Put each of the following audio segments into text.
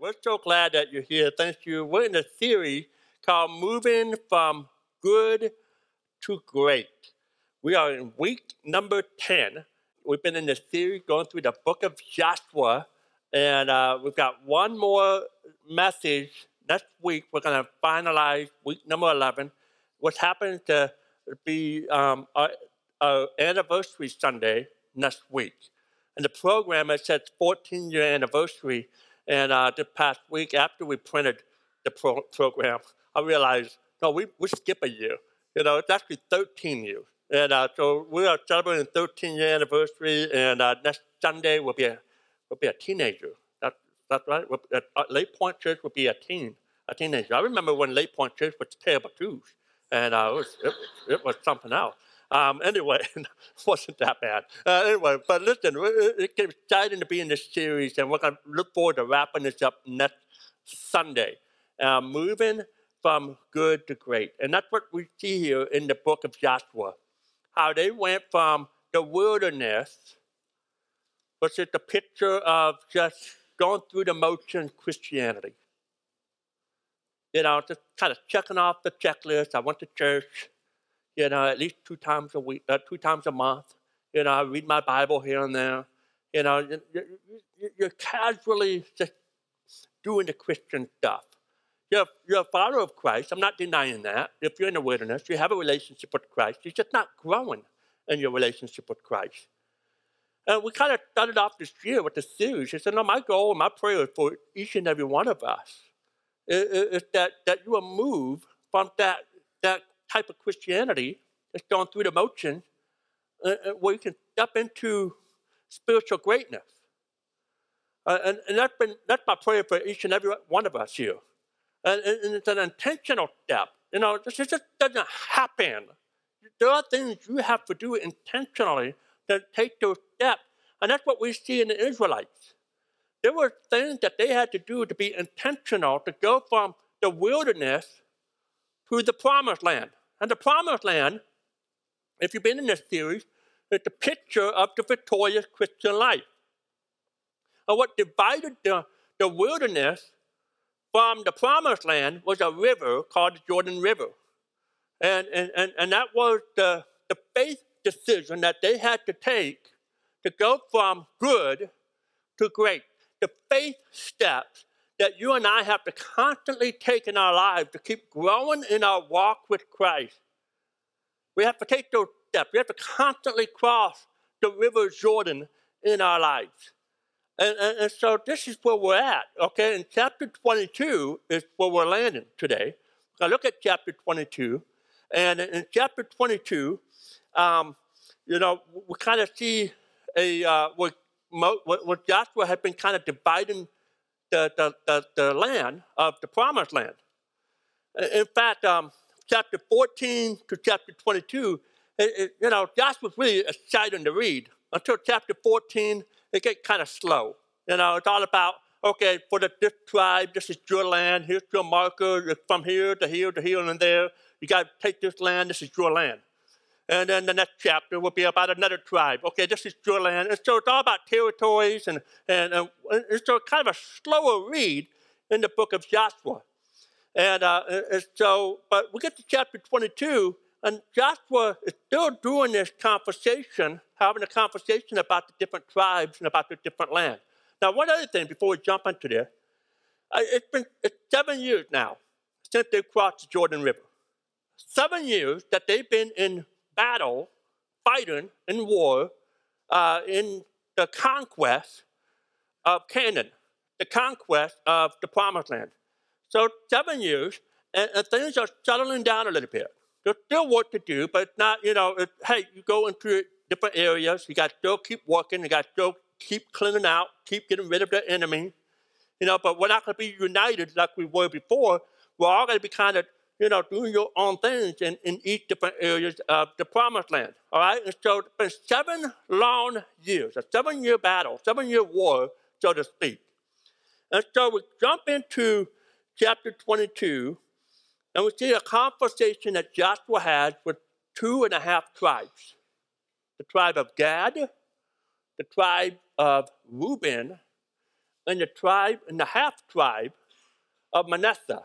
we're so glad that you're here. Thank you. We're in a series called Moving from Good to Great. We are in week number 10. We've been in the series going through the book of Joshua, and uh, we've got one more message. Next week, we're going to finalize week number 11, which happens to be um, our, our anniversary Sunday next week. And the program, it says 14 year anniversary. And uh, this past week, after we printed the pro- program, I realized, no, we, we skip a year. You know, it's actually 13 years. And uh, so we are celebrating 13 year anniversary, and uh, next Sunday will be a, will be a teenager. That, that's right. We'll, at, at Lake Point Church will be a teen, a teenager. I remember when Lake Point Church was terrible twos, and uh, it, was, it, it was something else. Um, anyway, it wasn't that bad. Uh, anyway, but listen, it's exciting to be in this series, and we're going to look forward to wrapping this up next Sunday. Uh, moving from good to great. And that's what we see here in the book of Joshua. How they went from the wilderness, which is the picture of just going through the motions of Christianity. You know, just kind of checking off the checklist. I went to church you know, at least two times a week, uh, two times a month. You know, I read my Bible here and there. You know, you're casually just doing the Christian stuff. You're, you're a follower of Christ. I'm not denying that. If you're in the wilderness, you have a relationship with Christ. You're just not growing in your relationship with Christ. And we kind of started off this year with the series. I said, no, my goal and my prayer for each and every one of us is, is that, that you will move from that, that type of Christianity that's going through the motion uh, uh, where you can step into spiritual greatness. Uh, and, and that's, been, that's my prayer for each and every one of us here. And, and it's an intentional step. You know, this just doesn't happen. There are things you have to do intentionally to take those steps. And that's what we see in the Israelites. There were things that they had to do to be intentional to go from the wilderness to the promised land. And the promised land, if you've been in this series, is the picture of the victorious Christian life. And what divided the, the wilderness from the promised land was a river called the Jordan River. And, and, and, and that was the, the faith decision that they had to take to go from good to great. The faith steps that you and I have to constantly take in our lives to keep growing in our walk with Christ. We have to take those steps. We have to constantly cross the river Jordan in our lives. And, and, and, so this is where we're at, okay? In chapter 22 is where we're landing today. Now look at chapter 22. And in chapter 22, um, you know, we kind of see a, uh, what, what Joshua had been kind of dividing the, the, the, the land of the promised land. In fact, um, chapter 14 to chapter 22, it, it, you know, Joshua's really exciting to read. Until chapter 14, it gets kind of slow. You know, it's all about, okay, for the, this tribe, this is your land, here's your marker, from here to here to here and there. You got to take this land, this is your land. And then the next chapter will be about another tribe. Okay, this is your land. And so it's all about territories, and, and, and, and so kind of a slower read in the book of Joshua. And, uh, and so, but we get to chapter 22, and Joshua is still doing this conversation, having a conversation about the different tribes and about the different land. Now, one other thing before we jump into this, uh, it's been it's seven years now since they crossed the Jordan River. Seven years that they've been in battle, fighting in war, uh, in the conquest of Canaan, the conquest of the Promised Land. So seven years, and, and things are settling down a little bit. There's still work to do, but not, you know, it, hey, you go into different areas, you got to still keep working, you got to still keep cleaning out, keep getting rid of the enemy, you know, but we're not going to be united like we were before. We're all going to be kind of you know, doing your own things in, in each different areas of the promised land. All right? And so it's been seven long years, a seven year battle, seven year war, so to speak. And so we jump into chapter 22, and we see a conversation that Joshua had with two and a half tribes the tribe of Gad, the tribe of Reuben, and the tribe and the half tribe of Manasseh.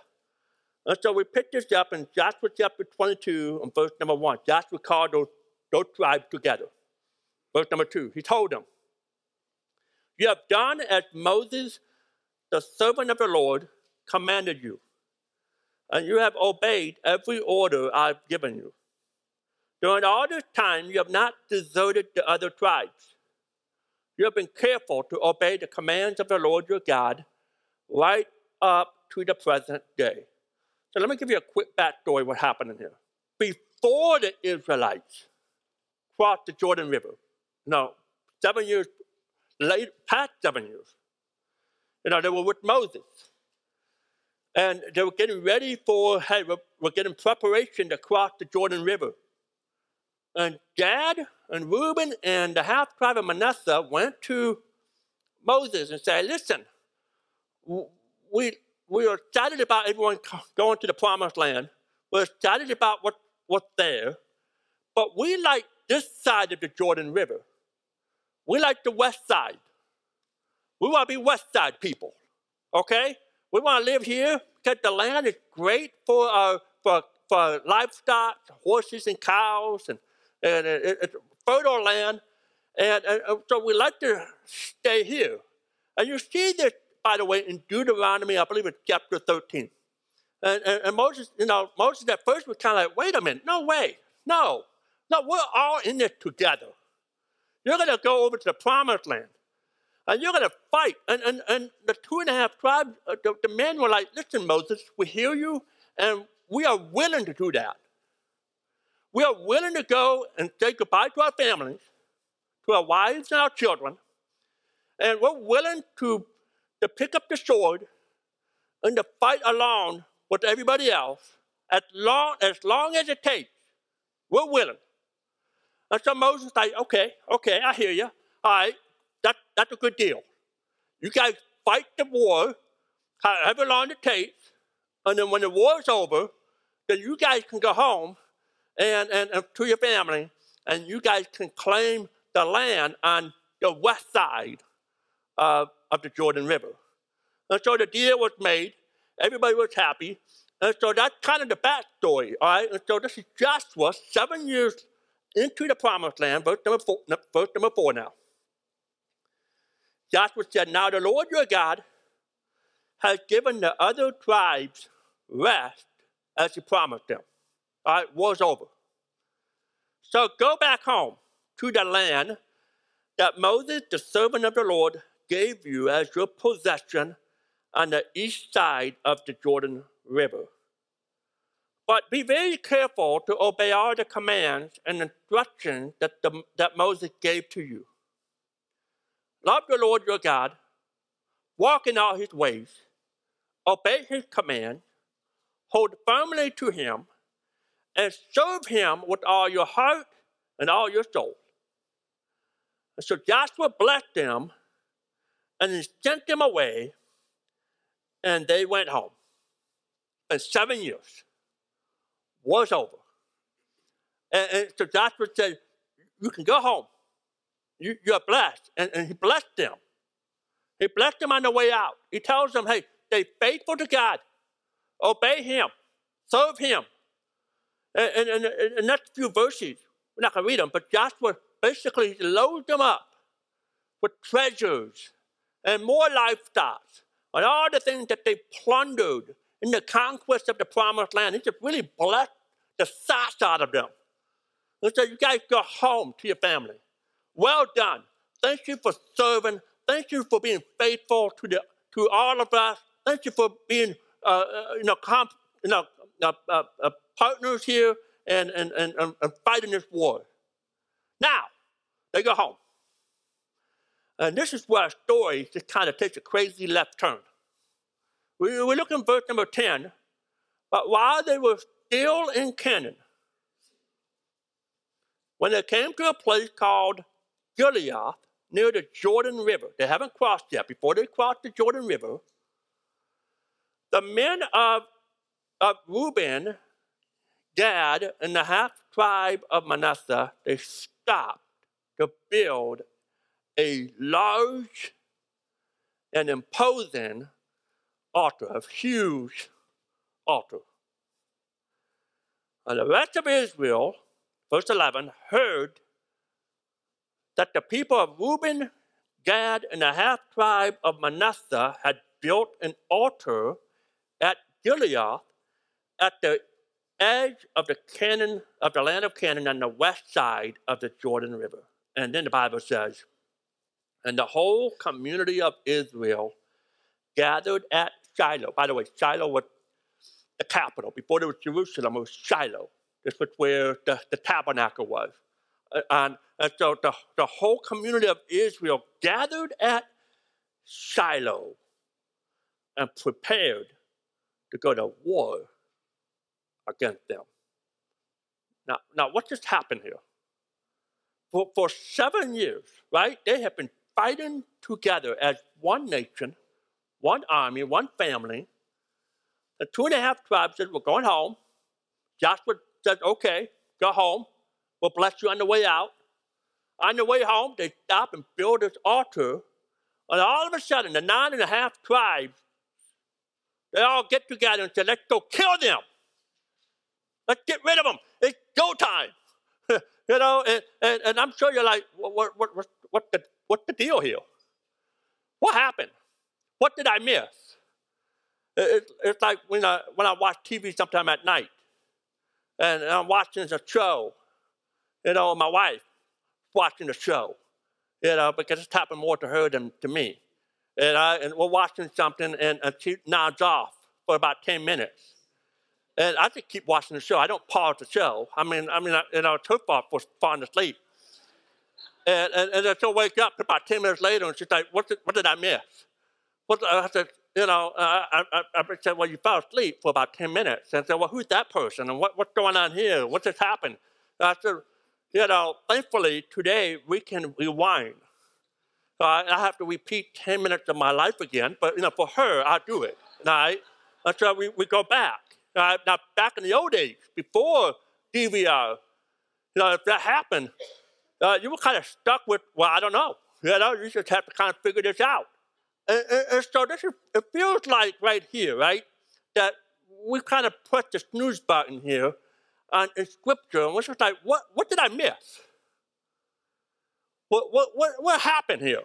And so we pick this up in Joshua chapter 22 and verse number 1. Joshua called those, those tribes together. Verse number 2, he told them, You have done as Moses, the servant of the Lord, commanded you, and you have obeyed every order I've given you. During all this time, you have not deserted the other tribes. You have been careful to obey the commands of the Lord your God right up to the present day. So let me give you a quick backstory what happened in here. Before the Israelites crossed the Jordan River, no, seven years late, past seven years, you know, they were with Moses. And they were getting ready for, hey, we're, we're getting preparation to cross the Jordan River. And Gad and Reuben and the half tribe of Manasseh went to Moses and said, Listen, we, we are excited about everyone going to the promised land. We're excited about what, what's there. But we like this side of the Jordan River. We like the west side. We want to be west side people. Okay? We want to live here because the land is great for, uh, for, for livestock, horses and cows and and it, it's fertile land. And, and, so we like to stay here. And you see this, by the way, in Deuteronomy, I believe it's chapter 13. And, and, and Moses, you know, Moses at first was kind of like, wait a minute, no way, no, no, we're all in this together. You're going to go over to the promised land. And you're going to fight. And, and, and the two and a half tribes, uh, the, the men were like, listen, Moses, we hear you, and we are willing to do that. We are willing to go and say goodbye to our families, to our wives and our children, and we're willing to, to pick up the sword and to fight along with everybody else as long, as long as it takes. We're willing. And so Moses like, okay, okay, I hear you. All right, that, that's a good deal. You guys fight the war, however long it takes, and then when the war is over, then you guys can go home and, and, and to your family, and you guys can claim the land on the west side of, of the Jordan River. And so the deal was made. Everybody was happy. And so that's kind of the backstory, all right? And so this is Joshua, seven years into the promised land, verse number four, verse number four now. Joshua said, Now the Lord your God has given the other tribes rest as he promised them. All right, war's over. So go back home to the land that Moses, the servant of the Lord, gave you as your possession on the east side of the Jordan River. But be very careful to obey all the commands and instructions that, the, that Moses gave to you. Love the Lord your God, walk in all his ways, obey his commands, hold firmly to him, and serve him with all your heart and all your soul. And so Joshua blessed them and he sent them away, and they went home. And seven years was over. And, and so Joshua said, You can go home. You, you are blessed. And, and he blessed them. He blessed them on the way out. He tells them, Hey, stay faithful to God, obey Him, serve Him, and, and, and the next few verses, we're not going to read them, but Joshua basically loads them up with treasures and more livestock and all the things that they plundered in the conquest of the promised land. He just really blessed the socks out of them. And so you guys go home to your family. Well done. Thank you for serving. Thank you for being faithful to the to all of us. Thank you for being uh, uh you know, comp, you know uh, uh, uh partners here and, and, and, and fighting this war. Now, they go home. And this is where our story just kind of takes a crazy left turn. We, we look in verse number 10. But while they were still in Canaan, when they came to a place called Gilead, near the Jordan River, they haven't crossed yet, before they crossed the Jordan River, the men of, of Reuben Gad and the half tribe of Manasseh, they stopped to build a large and imposing altar, a huge altar. And the rest of Israel, verse 11, heard that the people of Reuben, Gad, and the half tribe of Manasseh had built an altar at Gilead at the edge of the Canaan of the land of Canaan on the west side of the Jordan River. And then the Bible says, and the whole community of Israel gathered at Shiloh. By the way, Shiloh was the capital. Before there was Jerusalem, it was Shiloh. This was where the, the tabernacle was. Uh, and, and so the, the whole community of Israel gathered at Shiloh and prepared to go to war against them. Now, now what just happened here? For, for seven years, right, they have been fighting together as one nation, one army, one family. The two and a half tribes said, We're going home. Joshua said, Okay, go home. We'll bless you on the way out. On the way home, they stop and build this altar. And all of a sudden, the nine and a half tribes, they all get together and say, Let's go kill them. Let's get rid of them. It's go time. you know, and, and, and, I'm sure you're like, what, what, what, what, the, what's the deal here? What happened? What did I miss? It, it's like when I, when I watch TV sometime at night and I'm watching a show, you know, my wife watching the show, you know, because it's happened more to her than to me. And, I, and we're watching something and, and she nods off for about 10 minutes. And I just keep watching the show. I don't pause the show. I mean, I mean, I, you know, it's her fault for falling asleep. And, and, and then she'll wake up about 10 minutes later and she's like, what did, what did I miss? What, I said, you know, I, I, I said, well, you fell asleep for about 10 minutes. And I said, well, who's that person? And what, what's going on here? What just happened? And I said, you know, thankfully today we can rewind. So I, I have to repeat 10 minutes of my life again, but, you know, for her, I do it, right? And so we, we go back. Uh, now, back in the old days, before DVR, you know, if that happened, uh, you were kind of stuck with, well, I don't know. You know, you just have to kind of figure this out. And, and, and so this is, it feels like right here, right, that we kind of press the snooze button here on, in Scripture, and we're just like, what, what did I miss? What, what, what, what happened here?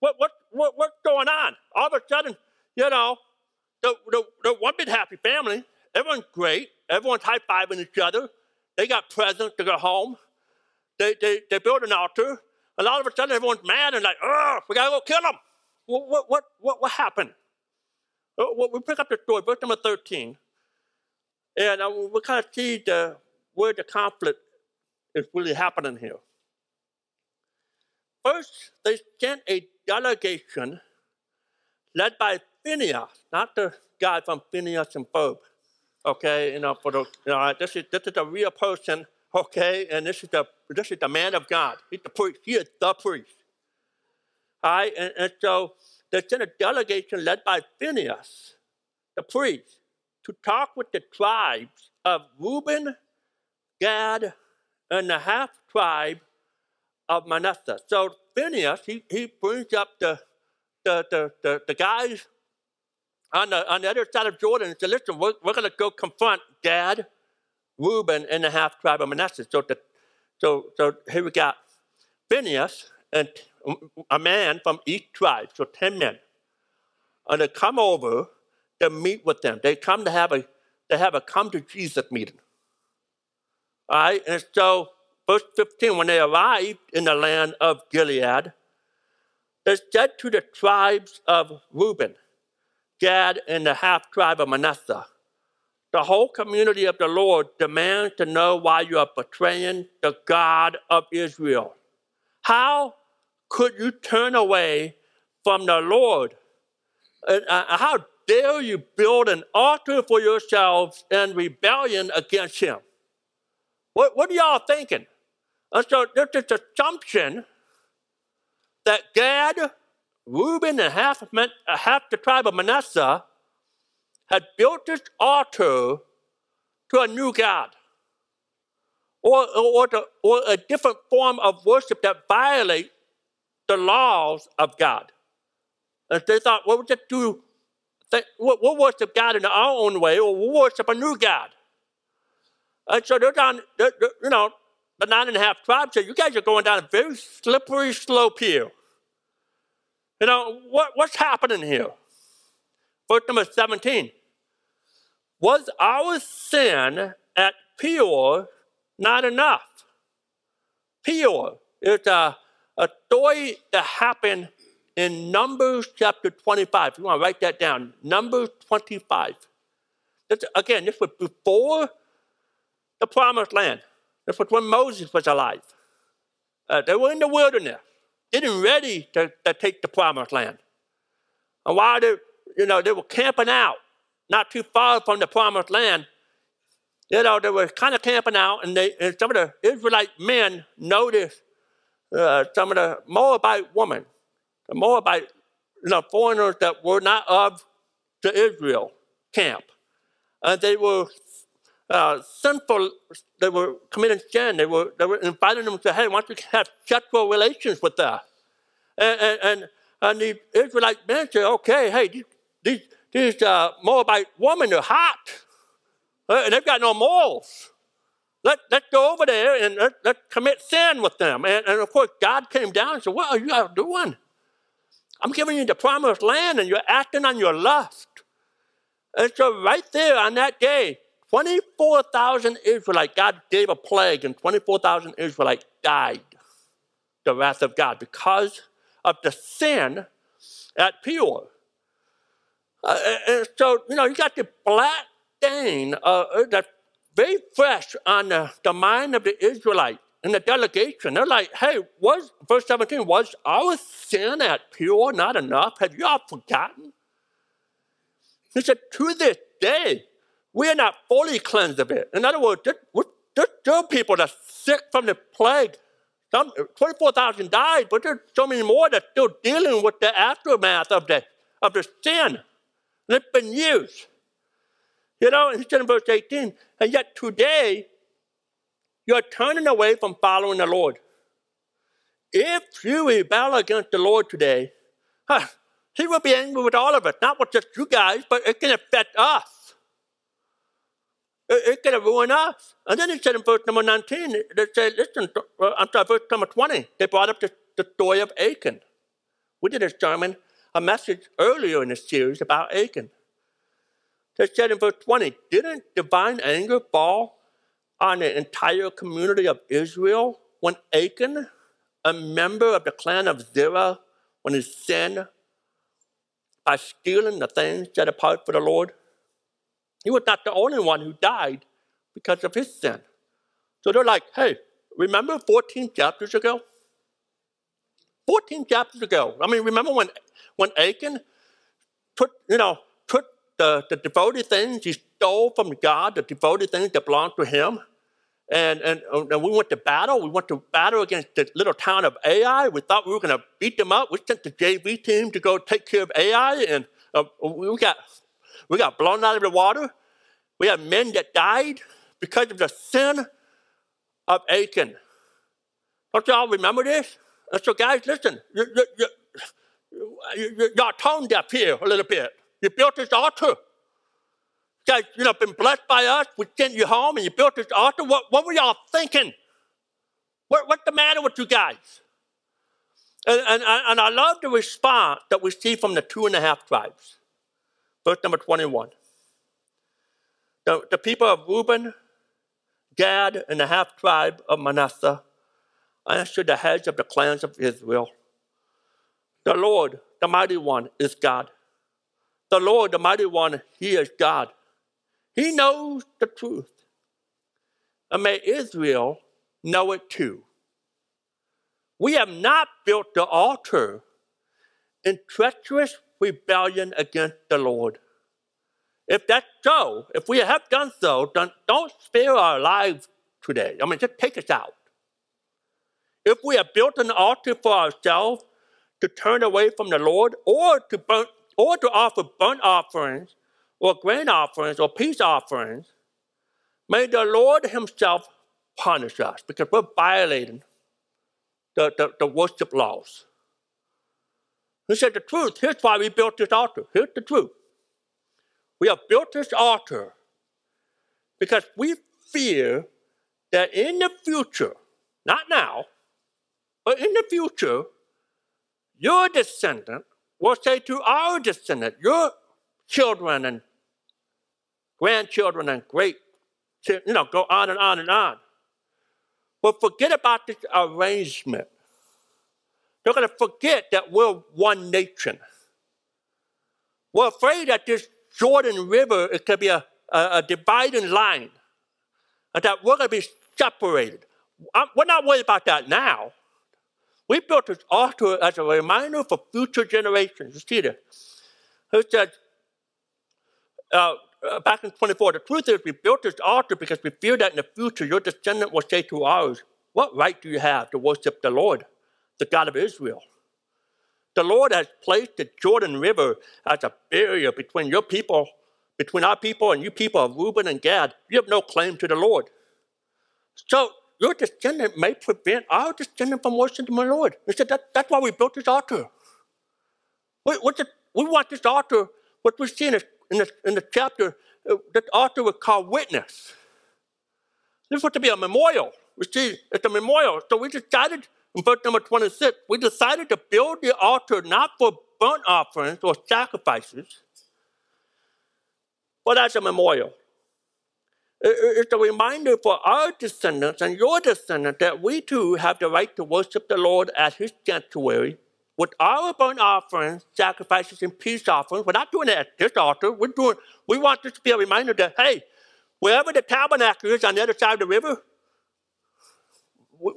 What, what, what, what's going on? All of a sudden, you know, the, the, the one big happy family Everyone's great. Everyone's high fiving each other. They got presents to go home. They, they, they build an altar. And all of a sudden, everyone's mad and like, oh, we got to go kill them. What, what, what, what, happened? Uh, we pick up the story, verse number 13. And uh, we kind of see the, where the conflict is really happening here. First, they sent a delegation led by Phineas, not the guy from Phineas and Ferb okay, you know, for the, you know, this is, this is a real person, okay, and this is the, this is the man of God. He's the priest. He is the priest. All right, and, and so they sent a delegation led by Phineas, the priest, to talk with the tribes of Reuben, Gad, and the half tribe of Manasseh. So Phineas, he, he brings up the, the, the, the, the guys on the, on the other side of Jordan and said, listen, we're, we're going to go confront Gad, Reuben, and the half tribe of Manasseh. So, the, so, so here we got Phineas and a man from each tribe, so 10 men. And they come over to meet with them. They come to have a, they have a come to Jesus meeting. All right, and so verse 15, when they arrived in the land of Gilead, they said to the tribes of Reuben, Gad, and the half tribe of Manasseh. The whole community of the Lord demands to know why you are betraying the God of Israel. How could you turn away from the Lord? And, uh, how dare you build an altar for yourselves in rebellion against Him? What, what are y'all thinking? And so there's this assumption that Gad Reuben and half, uh, half the tribe of Manasseh had built this altar to a new God or, or, the, or a different form of worship that violate the laws of God. And they thought, well, we'll just do, we'll worship God in our own way, or we'll worship a new God. And so they're down, they're, they're, you know, the nine and a half tribes said, you guys are going down a very slippery slope here. You know, what, what's happening here? Verse number 17. Was our sin at Peor not enough? Peor is a, a story that happened in Numbers chapter 25. You want to write that down. Numbers 25. This, again, this was before the promised land. This was when Moses was alive. Uh, they were in the wilderness, getting ready to, to take the promised land. And while they, you know, they were camping out, not too far from the promised land, you know, they were kind of camping out, and, they, and some of the Israelite men noticed uh, some of the Moabite women, the Moabite, you know, foreigners that were not of the Israel camp. And they were uh, sinful, they were committing sin. They were, they were inviting them to, hey, why don't you have sexual relations with us? And, and, and, and the Israelite men said, okay, hey, these, these, these uh, Moabite women are hot. Uh, and they've got no morals. Let, let's go over there and let, let's commit sin with them. And, and of course, God came down and said, What are you guys doing? I'm giving you the promised land and you're acting on your lust. And so, right there on that day, 24,000 Israelites, God gave a plague, and 24,000 Israelites died. The wrath of God because of the sin at Peor. Uh, and so, you know, you got the black stain uh, uh, that's very fresh on the, the mind of the Israelite and the delegation. They're like, hey, was verse 17, was our sin at Peor not enough? Have you all forgotten? He said, to this day, we are not fully cleansed of it. In other words, there's still people that are sick from the plague. Some 24,000 died, but there's so many more that are still dealing with the aftermath of the, of the sin. Been years. You know, he said in verse 18, and yet today you're turning away from following the Lord. If you rebel against the Lord today, huh, he will be angry with all of us, not with just you guys, but it can affect us. It, it can ruin us. And then he said in verse number 19, they said, listen, uh, I'm sorry, verse number 20, they brought up the, the story of Achan. We did a sermon, a message earlier in the series about Achan. It said in verse 20, didn't divine anger fall on the entire community of Israel when Achan, a member of the clan of Zerah, when he sinned by stealing the things set apart for the Lord? He was not the only one who died because of his sin. So they're like, hey, remember 14 chapters ago? 14 chapters ago. I mean, remember when, when Achan put, you know, the, the devoted things he stole from God, the devoted things that belonged to him. And, and, and we went to battle. We went to battle against the little town of Ai. We thought we were going to beat them up. We sent the JV team to go take care of Ai, and uh, we, got, we got blown out of the water. We had men that died because of the sin of Achan. Don't y'all remember this? And so, guys, listen, you, you, you, you, y'all tone deaf here a little bit. You built this altar. Guys, you know, been blessed by us. We sent you home and you built this altar. What, what were y'all thinking? What, what's the matter with you guys? And, and, and I love the response that we see from the two and a half tribes. Verse number 21. The, the people of Reuben, Gad, and the half tribe of Manasseh answered the heads of the clans of Israel. The Lord, the mighty one, is God. The Lord, the mighty one, He is God. He knows the truth. And may Israel know it too. We have not built the altar in treacherous rebellion against the Lord. If that's so, if we have done so, then don't spare our lives today. I mean, just take us out. If we have built an altar for ourselves to turn away from the Lord or to burn or to offer burnt offerings or grain offerings or peace offerings, may the Lord Himself punish us because we're violating the, the, the worship laws. He said the truth. Here's why we built this altar. Here's the truth. We have built this altar because we fear that in the future, not now, but in the future, your descendant will say to our descendant, your children and grandchildren and great, you know, go on and on and on. Well, forget about this arrangement. They're going to forget that we're one nation. We're afraid that this Jordan River is going to be a, a, a dividing line, and that we're going to be separated. I'm, we're not worried about that now. We built this altar as a reminder for future generations. You see this? It said, uh, uh, back in 24, the truth is we built this altar because we fear that in the future your descendant will say to ours, What right do you have to worship the Lord, the God of Israel? The Lord has placed the Jordan River as a barrier between your people, between our people and you people of Reuben and Gad. You have no claim to the Lord. So your descendant may prevent our descendant from worshiping the Lord. He said that, that's why we built this altar. We, we want this altar, what we see in the, in in the chapter, uh, that altar was called witness. This was to be a memorial. We see it's a memorial. So we decided in verse number 26, we decided to build the altar not for burnt offerings or sacrifices, but as a memorial. It's a reminder for our descendants and your descendants that we too have the right to worship the Lord at His sanctuary with our burnt offerings, sacrifices, and peace offerings. We're not doing it at this altar. We're doing. We want this to be a reminder that hey, wherever the tabernacle is on the other side of the river,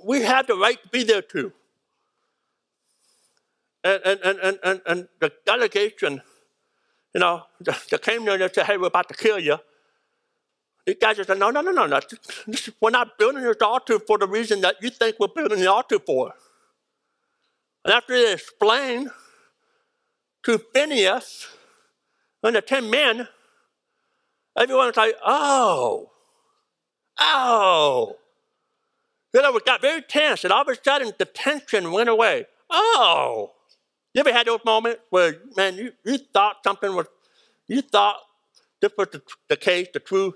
we have the right to be there too. And, and, and, and, and the delegation, you know, that came there and said, hey, we're about to kill you. These guys said, no, no, no, no, no. We're not building this altar for the reason that you think we're building the altar for. And after they explained to Phineas and the ten men, everyone's like, oh, oh. You know, it got very tense, and all of a sudden the tension went away. Oh, you ever had those moments where, man, you, you thought something was, you thought this was the, the case, the truth,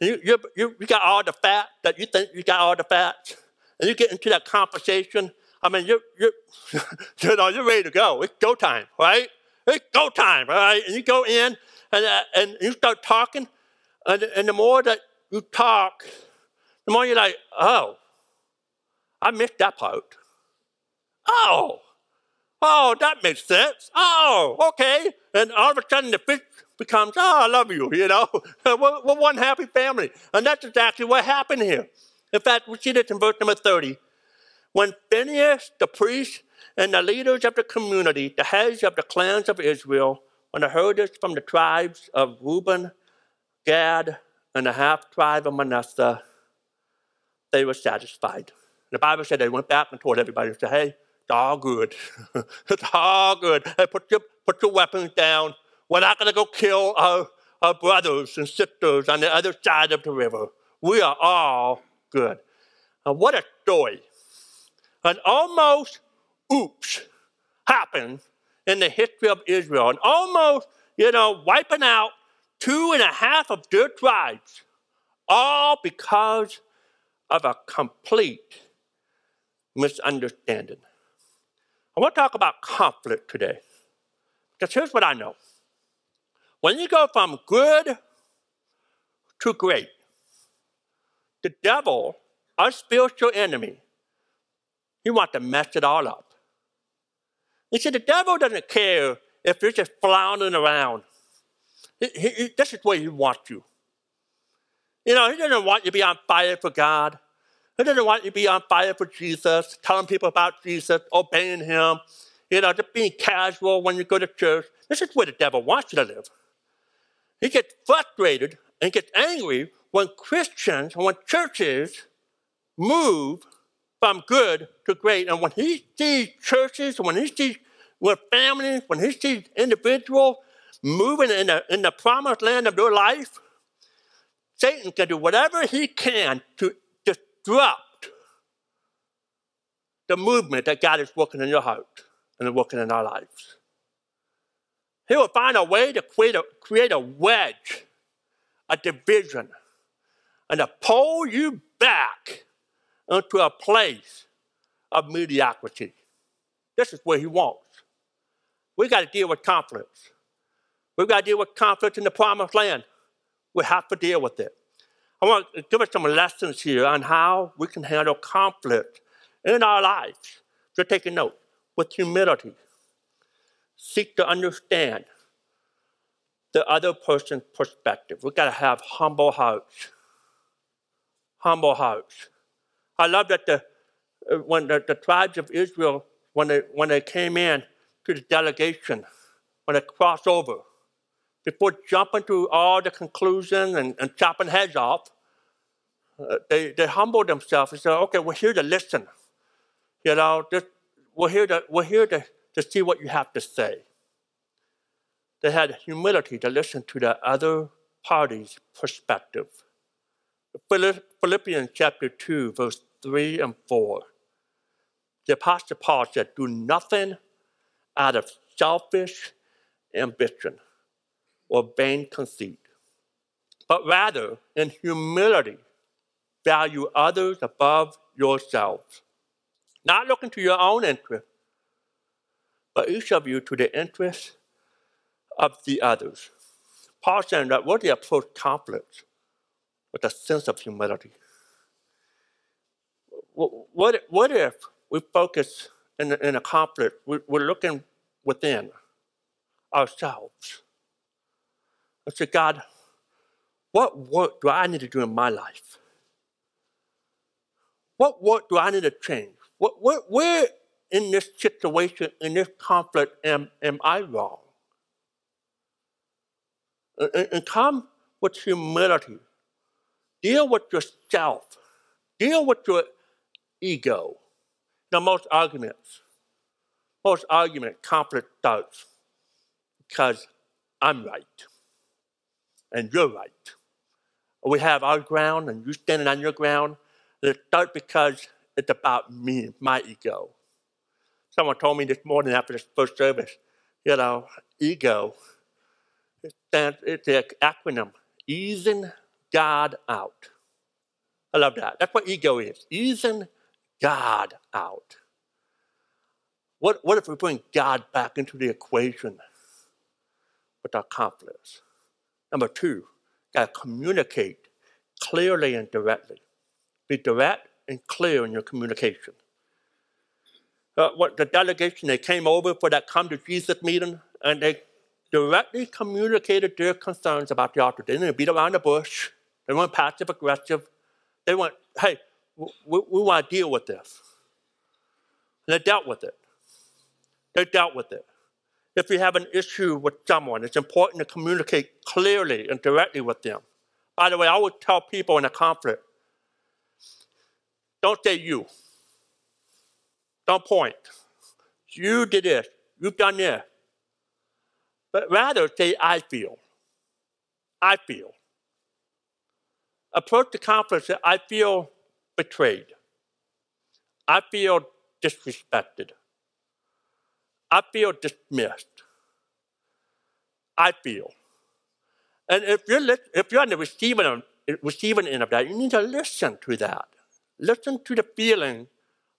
you, you, you, you got all the fat that you think you got all the fat, and you get into that conversation. I mean, you're, you're, you know, you're ready to go. It's go time, right? It's go time, right? And you go in and, uh, and you start talking, and, and the more that you talk, the more you're like, oh, I missed that part. Oh, oh, that makes sense. Oh, okay. And all of a sudden the fish becomes, oh, I love you, you know. we're, one happy family. And that's exactly what happened here. In fact, we see this in verse number 30. When Phineas, the priest, and the leaders of the community, the heads of the clans of Israel, when they heard this from the tribes of Reuben, Gad, and the half tribe of Manasseh, they were satisfied. The Bible said they went back and told everybody, said, hey, it's all good. it's all good. Hey, put your, put your weapons down. We're not going to go kill our, our brothers and sisters on the other side of the river. We are all good. And what a story. An almost oops happened in the history of Israel. And almost, you know, wiping out two and a half of their tribes, all because of a complete misunderstanding. I want to talk about conflict today. Because here's what I know when you go from good to great, the devil, our spiritual enemy, he wants to mess it all up. You see, the devil doesn't care if you're just floundering around. He, he, this is where he wants you. You know, he doesn't want you to be on fire for God. He doesn't want you to be on fire for Jesus, telling people about Jesus, obeying him, you know, just being casual when you go to church. This is where the devil wants you to live. He gets frustrated and gets angry when Christians, when churches move from good to great. And when he sees churches, when he sees when families, when he sees individuals moving in the, in the promised land of their life, Satan can do whatever he can to disrupt the movement that God is working in your heart and working in our lives. He will find a way to create a, create a wedge, a division, and to pull you back into a place of mediocrity. This is where he wants. We got to deal with conflicts. We've got to deal with conflict in the promised land. We have to deal with it. I want to give us some lessons here on how we can handle conflict in our lives. So take a note with humility. Seek to understand the other person's perspective. We've got to have humble hearts. Humble hearts. I love that the, uh, when the, the tribes of Israel, when they, when they came in to the delegation, when they crossed over, before jumping to all the conclusions and, and chopping heads off, uh, they, they humbled themselves and said, okay, we're here to listen. You know, just, we're here, to, we're here to, to see what you have to say. They had humility to listen to the other party's perspective. Philippians chapter 2, verse 3 and 4. The Apostle Paul said, Do nothing out of selfish ambition or vain conceit, but rather in humility value others above yourselves, not looking to your own interest, but each of you to the interest of the others. Paul saying that we're to approach conflict with a sense of humility. What, what if we focus in, in a conflict, we're looking within ourselves? I said, God, what work do I need to do in my life? What work do I need to change? What, where, where in this situation, in this conflict, am, am I wrong? And, and come with humility. Deal with yourself. Deal with your ego. Now, most arguments, most argument, conflict starts because I'm right and you're right. We have our ground and you're standing on your ground. And It starts because it's about me, my ego. Someone told me this morning after this first service, you know, ego, it stands, it's an acronym, easing God out. I love that. That's what ego is, easing God out. What, what if we bring God back into the equation with our conflicts? Number two, got to communicate clearly and directly. Be direct and clear in your communication. Uh, what the delegation they came over for that come to Jesus meeting, and they directly communicated their concerns about the altar. They didn't beat around the bush. They weren't passive aggressive. They went, "Hey, we, we want to deal with this," and they dealt with it. They dealt with it. If you have an issue with someone, it's important to communicate clearly and directly with them. By the way, I would tell people in a conflict don't say you. Don't point. You did this. You've done this. But rather say, I feel. I feel. Approach the conflict that I feel betrayed. I feel disrespected. I feel dismissed. I feel. And if you're, if you're on the receiving receiving end of that, you need to listen to that. Listen to the feeling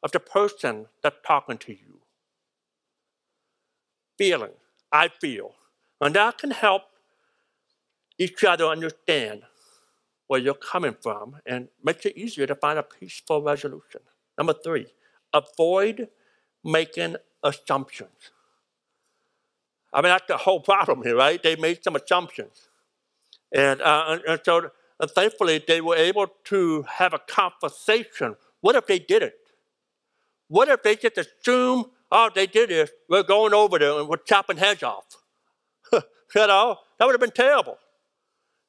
of the person that's talking to you. Feeling, I feel. And that can help each other understand where you're coming from and makes it easier to find a peaceful resolution. Number three, avoid making assumptions. I mean, that's the whole problem here, right? They made some assumptions. And, uh, and, and so and thankfully they were able to have a conversation. What if they did it? What if they just assume, oh, they did this, we're going over there and we're chopping heads off? you know, that would have been terrible.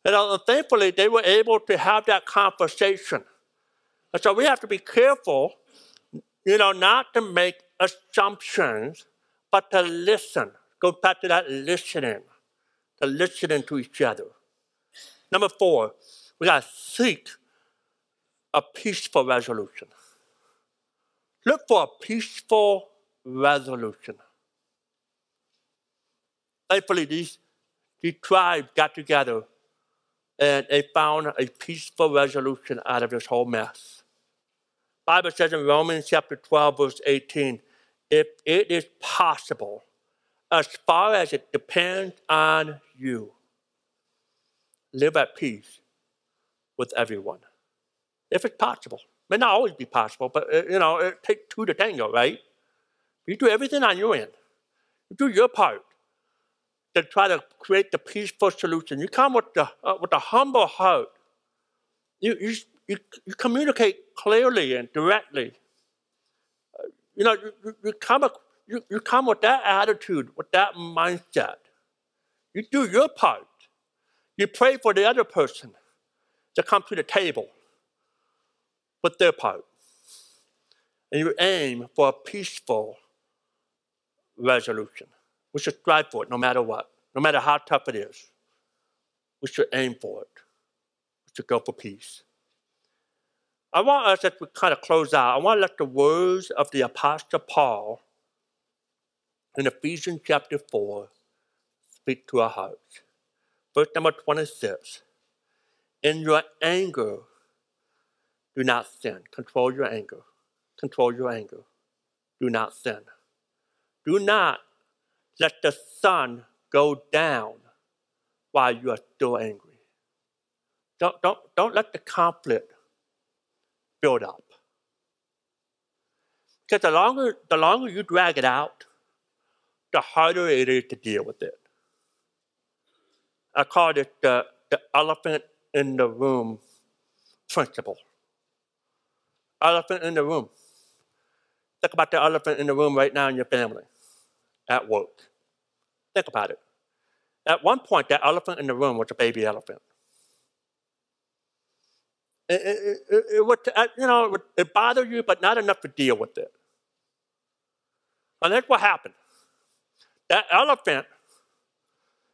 You know, and thankfully they were able to have that conversation. And so we have to be careful, you know, not to make assumptions, but to listen. Go back to that listening, to listening to each other. Number four, we got to seek a peaceful resolution. Look for a peaceful resolution. thankfully, these, these tribes got together and they found a peaceful resolution out of this whole mess. Bible says in Romans chapter 12, verse 18, if it is possible, as far as it depends on you, live at peace with everyone. If it's possible. May not always be possible, but uh, you know, it takes two to tango, right? You do everything on your end. You do your part to try to create the peaceful solution. You come with the uh, with a humble heart. You, you you you communicate clearly and directly. Uh, you know, you, you come you, you come with that attitude, with that mindset. You do your part. You pray for the other person to come to the table with their part. And you aim for a peaceful resolution. We should strive for it no matter what, no matter how tough it is. We should aim for it. We should go for peace. I want us, as we kind of close out, I want to let the words of the Apostle Paul in Ephesians chapter 4 speak to our hearts. Verse number 26. In your anger, do not sin. Control your anger. Control your anger. Do not sin. Do not let the sun go down while you are still angry. Don't, don't, don't let the conflict build up. Because the longer, the longer you drag it out, the harder it is to deal with it. I call it the, the elephant in the room principle. Elephant in the room. Think about the elephant in the room right now in your family, at work. Think about it. At one point, that elephant in the room was a baby elephant. It, it, it, it would, uh, you know, it bothered you, but not enough to deal with it. And that's what happened. That elephant,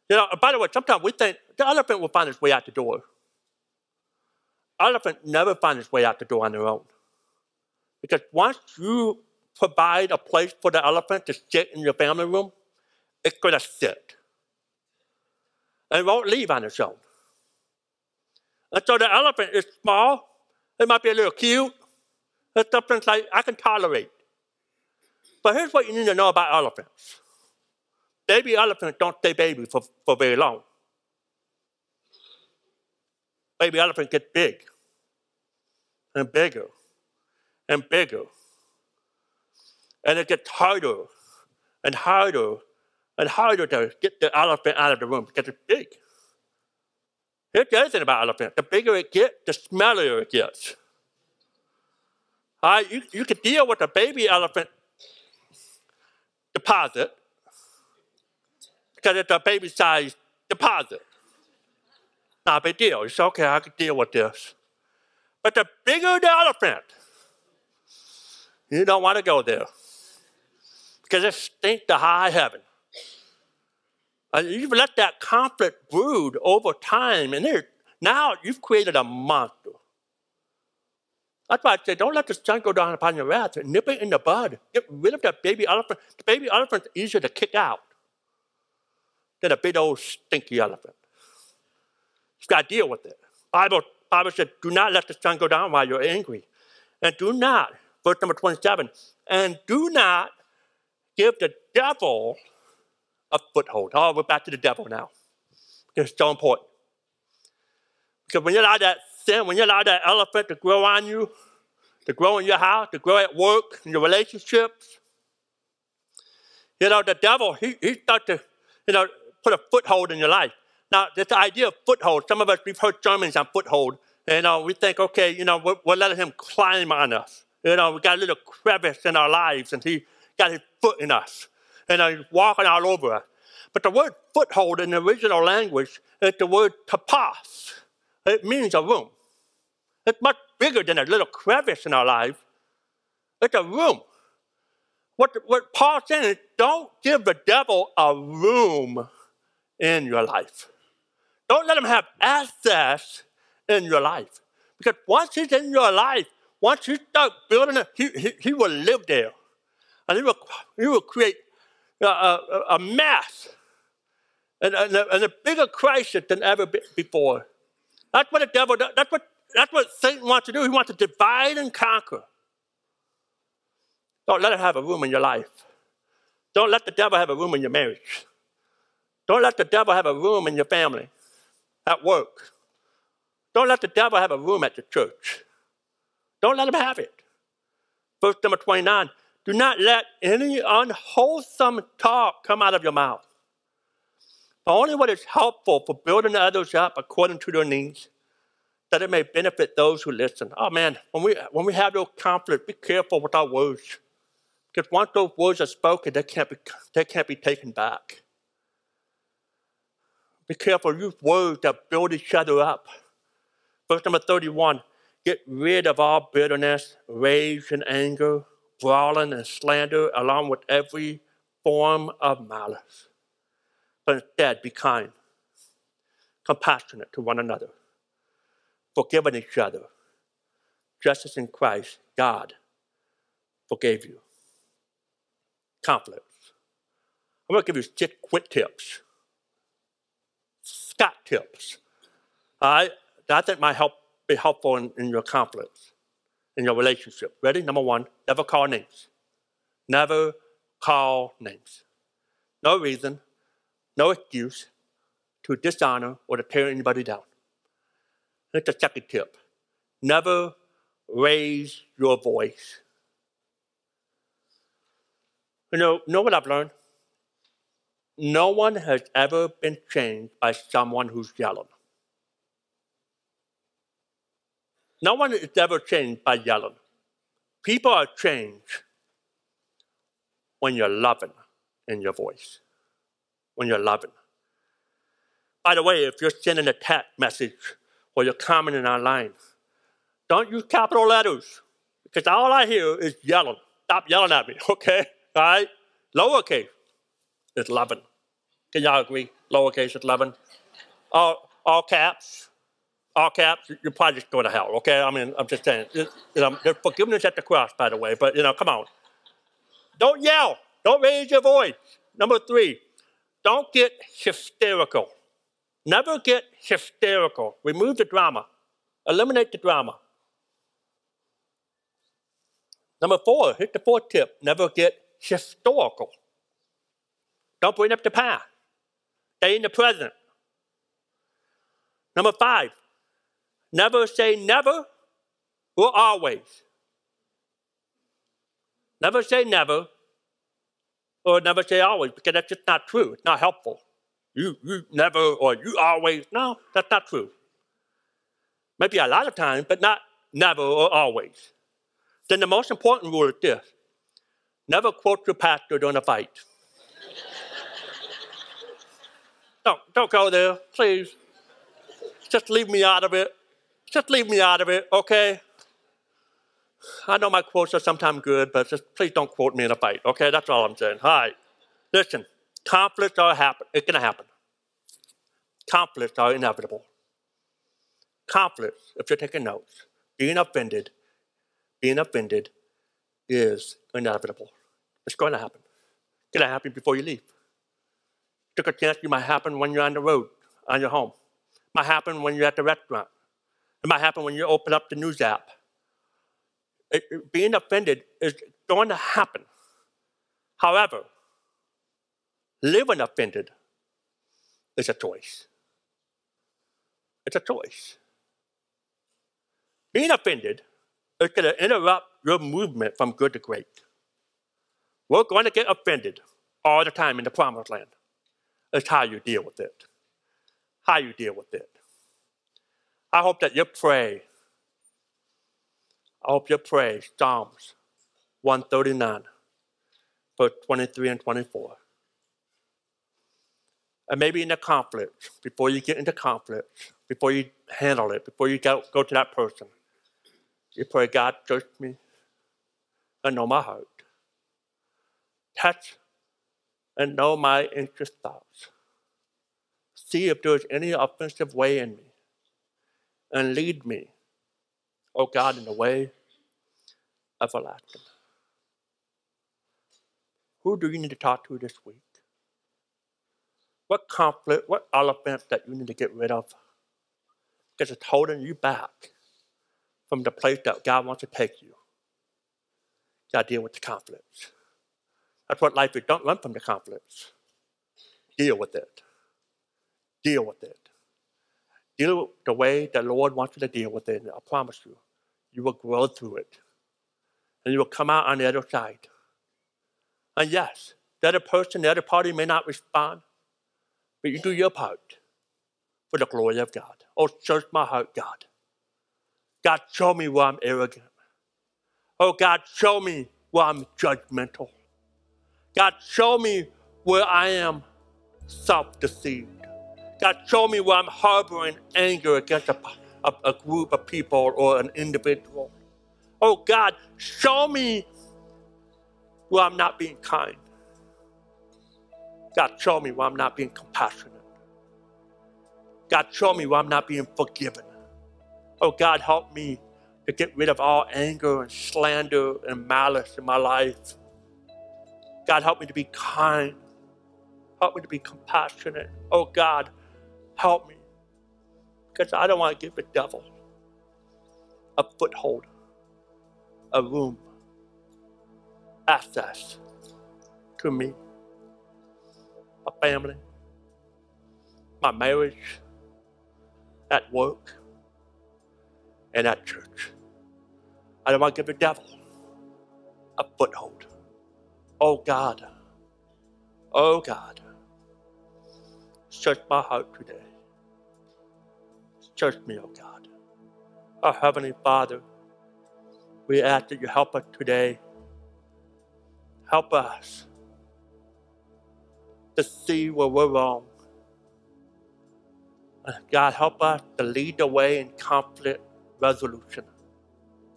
you know, by the way, sometimes we think the elephant will find its way out the door. Elephant never find its way out the door on their own. Because once you provide a place for the elephant to sit in your family room, it's going to sit. And it won't leave on its own. And so the elephant is small. It might be a little cute. It's something like I can tolerate. But here's what you need to know about elephants. Baby elephants don't stay baby for, for very long. Baby elephants get big and bigger and bigger. And it gets harder and harder and harder to get the elephant out of the room because it's big. Other thing about elephants. The bigger it gets, the smellier it gets. All right, you, you can deal with a baby elephant deposit because it's a baby sized deposit. Not a big deal. Say, okay, I can deal with this. But the bigger the elephant, you don't want to go there because it stinks to high heaven. And you've let that conflict brood over time, and now you've created a monster. That's why I say, don't let the sun go down upon your wrath. Nip it in the bud. Get rid of that baby elephant. The baby elephant's easier to kick out than a big old stinky elephant. You've got to deal with it. Bible, Bible said, do not let the sun go down while you're angry. And do not verse number 27. And do not give the devil a foothold. Oh, we're back to the devil now. It's so important. Because when you allow that sin, when you allow that elephant to grow on you, to grow in your house, to grow at work, in your relationships, you know, the devil, he, he starts to, you know, put a foothold in your life. Now, this idea of foothold, some of us, we've heard sermons on foothold, and uh, we think, okay, you know, we're, we're letting him climb on us. You know, we got a little crevice in our lives, and he got his foot in us, and he's walking all over us. But the word foothold in the original language is the word topos. It means a room. It's much bigger than a little crevice in our life. It's a room. What, what Paul's saying is don't give the devil a room in your life. Don't let him have access in your life. Because once he's in your life, once you start building it, he, he, he will live there. And he will, he will create uh, uh, a, a, a mess and, and, a, and a bigger crisis than ever before. That's what the devil does. That's what, that's what Satan wants to do. He wants to divide and conquer. Don't let it have a room in your life. Don't let the devil have a room in your marriage. Don't let the devil have a room in your family, at work. Don't let the devil have a room at the church. Don't let them have it. Verse number 29 Do not let any unwholesome talk come out of your mouth. But only what is helpful for building others up according to their needs, that it may benefit those who listen. Oh man, when we when we have those conflicts, be careful with our words. Because once those words are spoken, they can't be they can't be taken back. Be careful, use words that build each other up. Verse number 31 Get rid of all bitterness, rage, and anger, brawling and slander, along with every form of malice. But instead, be kind, compassionate to one another, forgiving each other, just as in Christ, God forgave you. Conflicts. I'm going to give you six quick tips. Scott tips. Right? I think might help be helpful in, in your conflicts, in your relationship. Ready? Number one, never call names. Never call names. No reason, no excuse to dishonor or to tear anybody down. Here's the second tip never raise your voice. You know, know what I've learned? No one has ever been changed by someone who's yelling. No one is ever changed by yelling. People are changed when you're loving in your voice, when you're loving. By the way, if you're sending a text message or you're commenting online, don't use capital letters because all I hear is yelling. Stop yelling at me, okay? All right? Lowercase is loving. Can y'all agree? Lowercase is loving. All, all caps all caps, you're probably just going to hell, okay? I mean, I'm just saying. You know, there's forgiveness at the cross, by the way, but, you know, come on. Don't yell. Don't raise your voice. Number three, don't get hysterical. Never get hysterical. Remove the drama. Eliminate the drama. Number four, hit the fourth tip. Never get historical. Don't bring up the past. Stay in the present. Number five, Never say never or always. Never say never or never say always because that's just not true. It's not helpful. You, you never or you always. No, that's not true. Maybe a lot of times, but not never or always. Then the most important rule is this never quote your pastor during a fight. don't, don't go there, please. Just leave me out of it. Just leave me out of it, okay? I know my quotes are sometimes good, but just please don't quote me in a fight, okay? That's all I'm saying. All right. Listen, conflicts are happen. It's gonna happen. Conflicts are inevitable. Conflicts, if you're taking notes, being offended, being offended is inevitable. It's going to happen. It's going to happen before you leave. Took a chance you might happen when you're on the road, on your home. Might happen when you're at the restaurant. It might happen when you open up the news app. It, it, being offended is going to happen. However, living offended is a choice. It's a choice. Being offended is going to interrupt your movement from good to great. We're going to get offended all the time in the promised land. It's how you deal with it. How you deal with it. I hope that you pray. I hope you pray Psalms 139, verse 23 and 24. And maybe in the conflict, before you get into conflict, before you handle it, before you go, to that person, you pray, God, search me and know my heart. Touch and know my anxious thoughts. See if there's any offensive way in me and lead me, O oh God, in the way everlasting. Who do you need to talk to this week? What conflict, what elephant that you need to get rid of? Because it's holding you back from the place that God wants to take you. You got to deal with the conflicts. That's what life is. Don't run from the conflicts. Deal with it. Deal with it. Deal the way the Lord wants you to deal with it. I promise you, you will grow through it. And you will come out on the other side. And yes, the other person, the other party may not respond, but you do your part for the glory of God. Oh, search my heart, God. God, show me where I'm arrogant. Oh, God, show me where I'm judgmental. God, show me where I am self deceived. God, show me where I'm harboring anger against a, a, a, group of people or an individual. Oh, God, show me where I'm not being kind. God, show me where I'm not being compassionate. God, show me where I'm not being forgiven. Oh, God, help me to get rid of all anger and slander and malice in my life. God, help me to be kind. Help me to be compassionate. Oh, God, help me. Because I don't want to give the devil a foothold, a room, access to me, my family, my marriage, at work, and at church. I don't want to give the devil a foothold. Oh God. Oh God. Search my heart today. Search me, oh God. Our Heavenly Father, we ask that you help us today. Help us to see where we're wrong. God, help us to lead the way in conflict resolution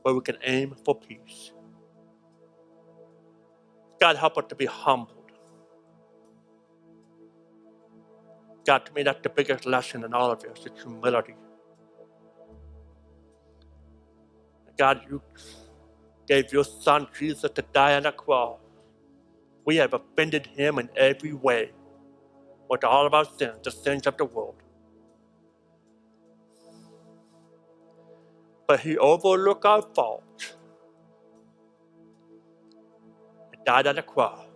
where we can aim for peace. God, help us to be humbled. God, to me, that's the biggest lesson in all of this it's humility. God, you gave your son Jesus to die on the cross. We have offended him in every way with all of our sins, the sins of the world. But he overlooked our faults and died on the cross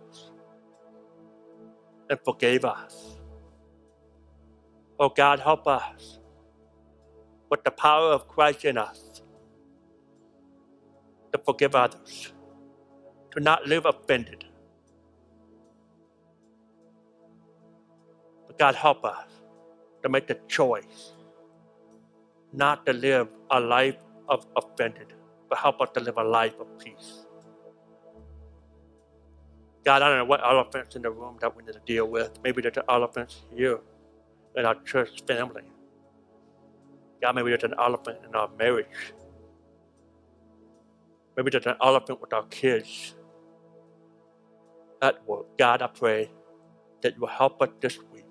and forgave us. Oh God, help us with the power of Christ in us to forgive others, to not live offended. But God, help us to make the choice not to live a life of offended, but help us to live a life of peace. God, I don't know what elephants in the room that we need to deal with. Maybe there's an elephant here in our church family. God, maybe there's an elephant in our marriage. Maybe there's an elephant with our kids at work. God, I pray that you will help us this week.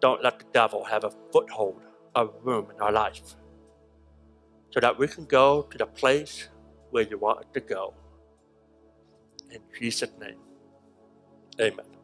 Don't let the devil have a foothold a room in our life so that we can go to the place where you want us to go. In Jesus' name, amen.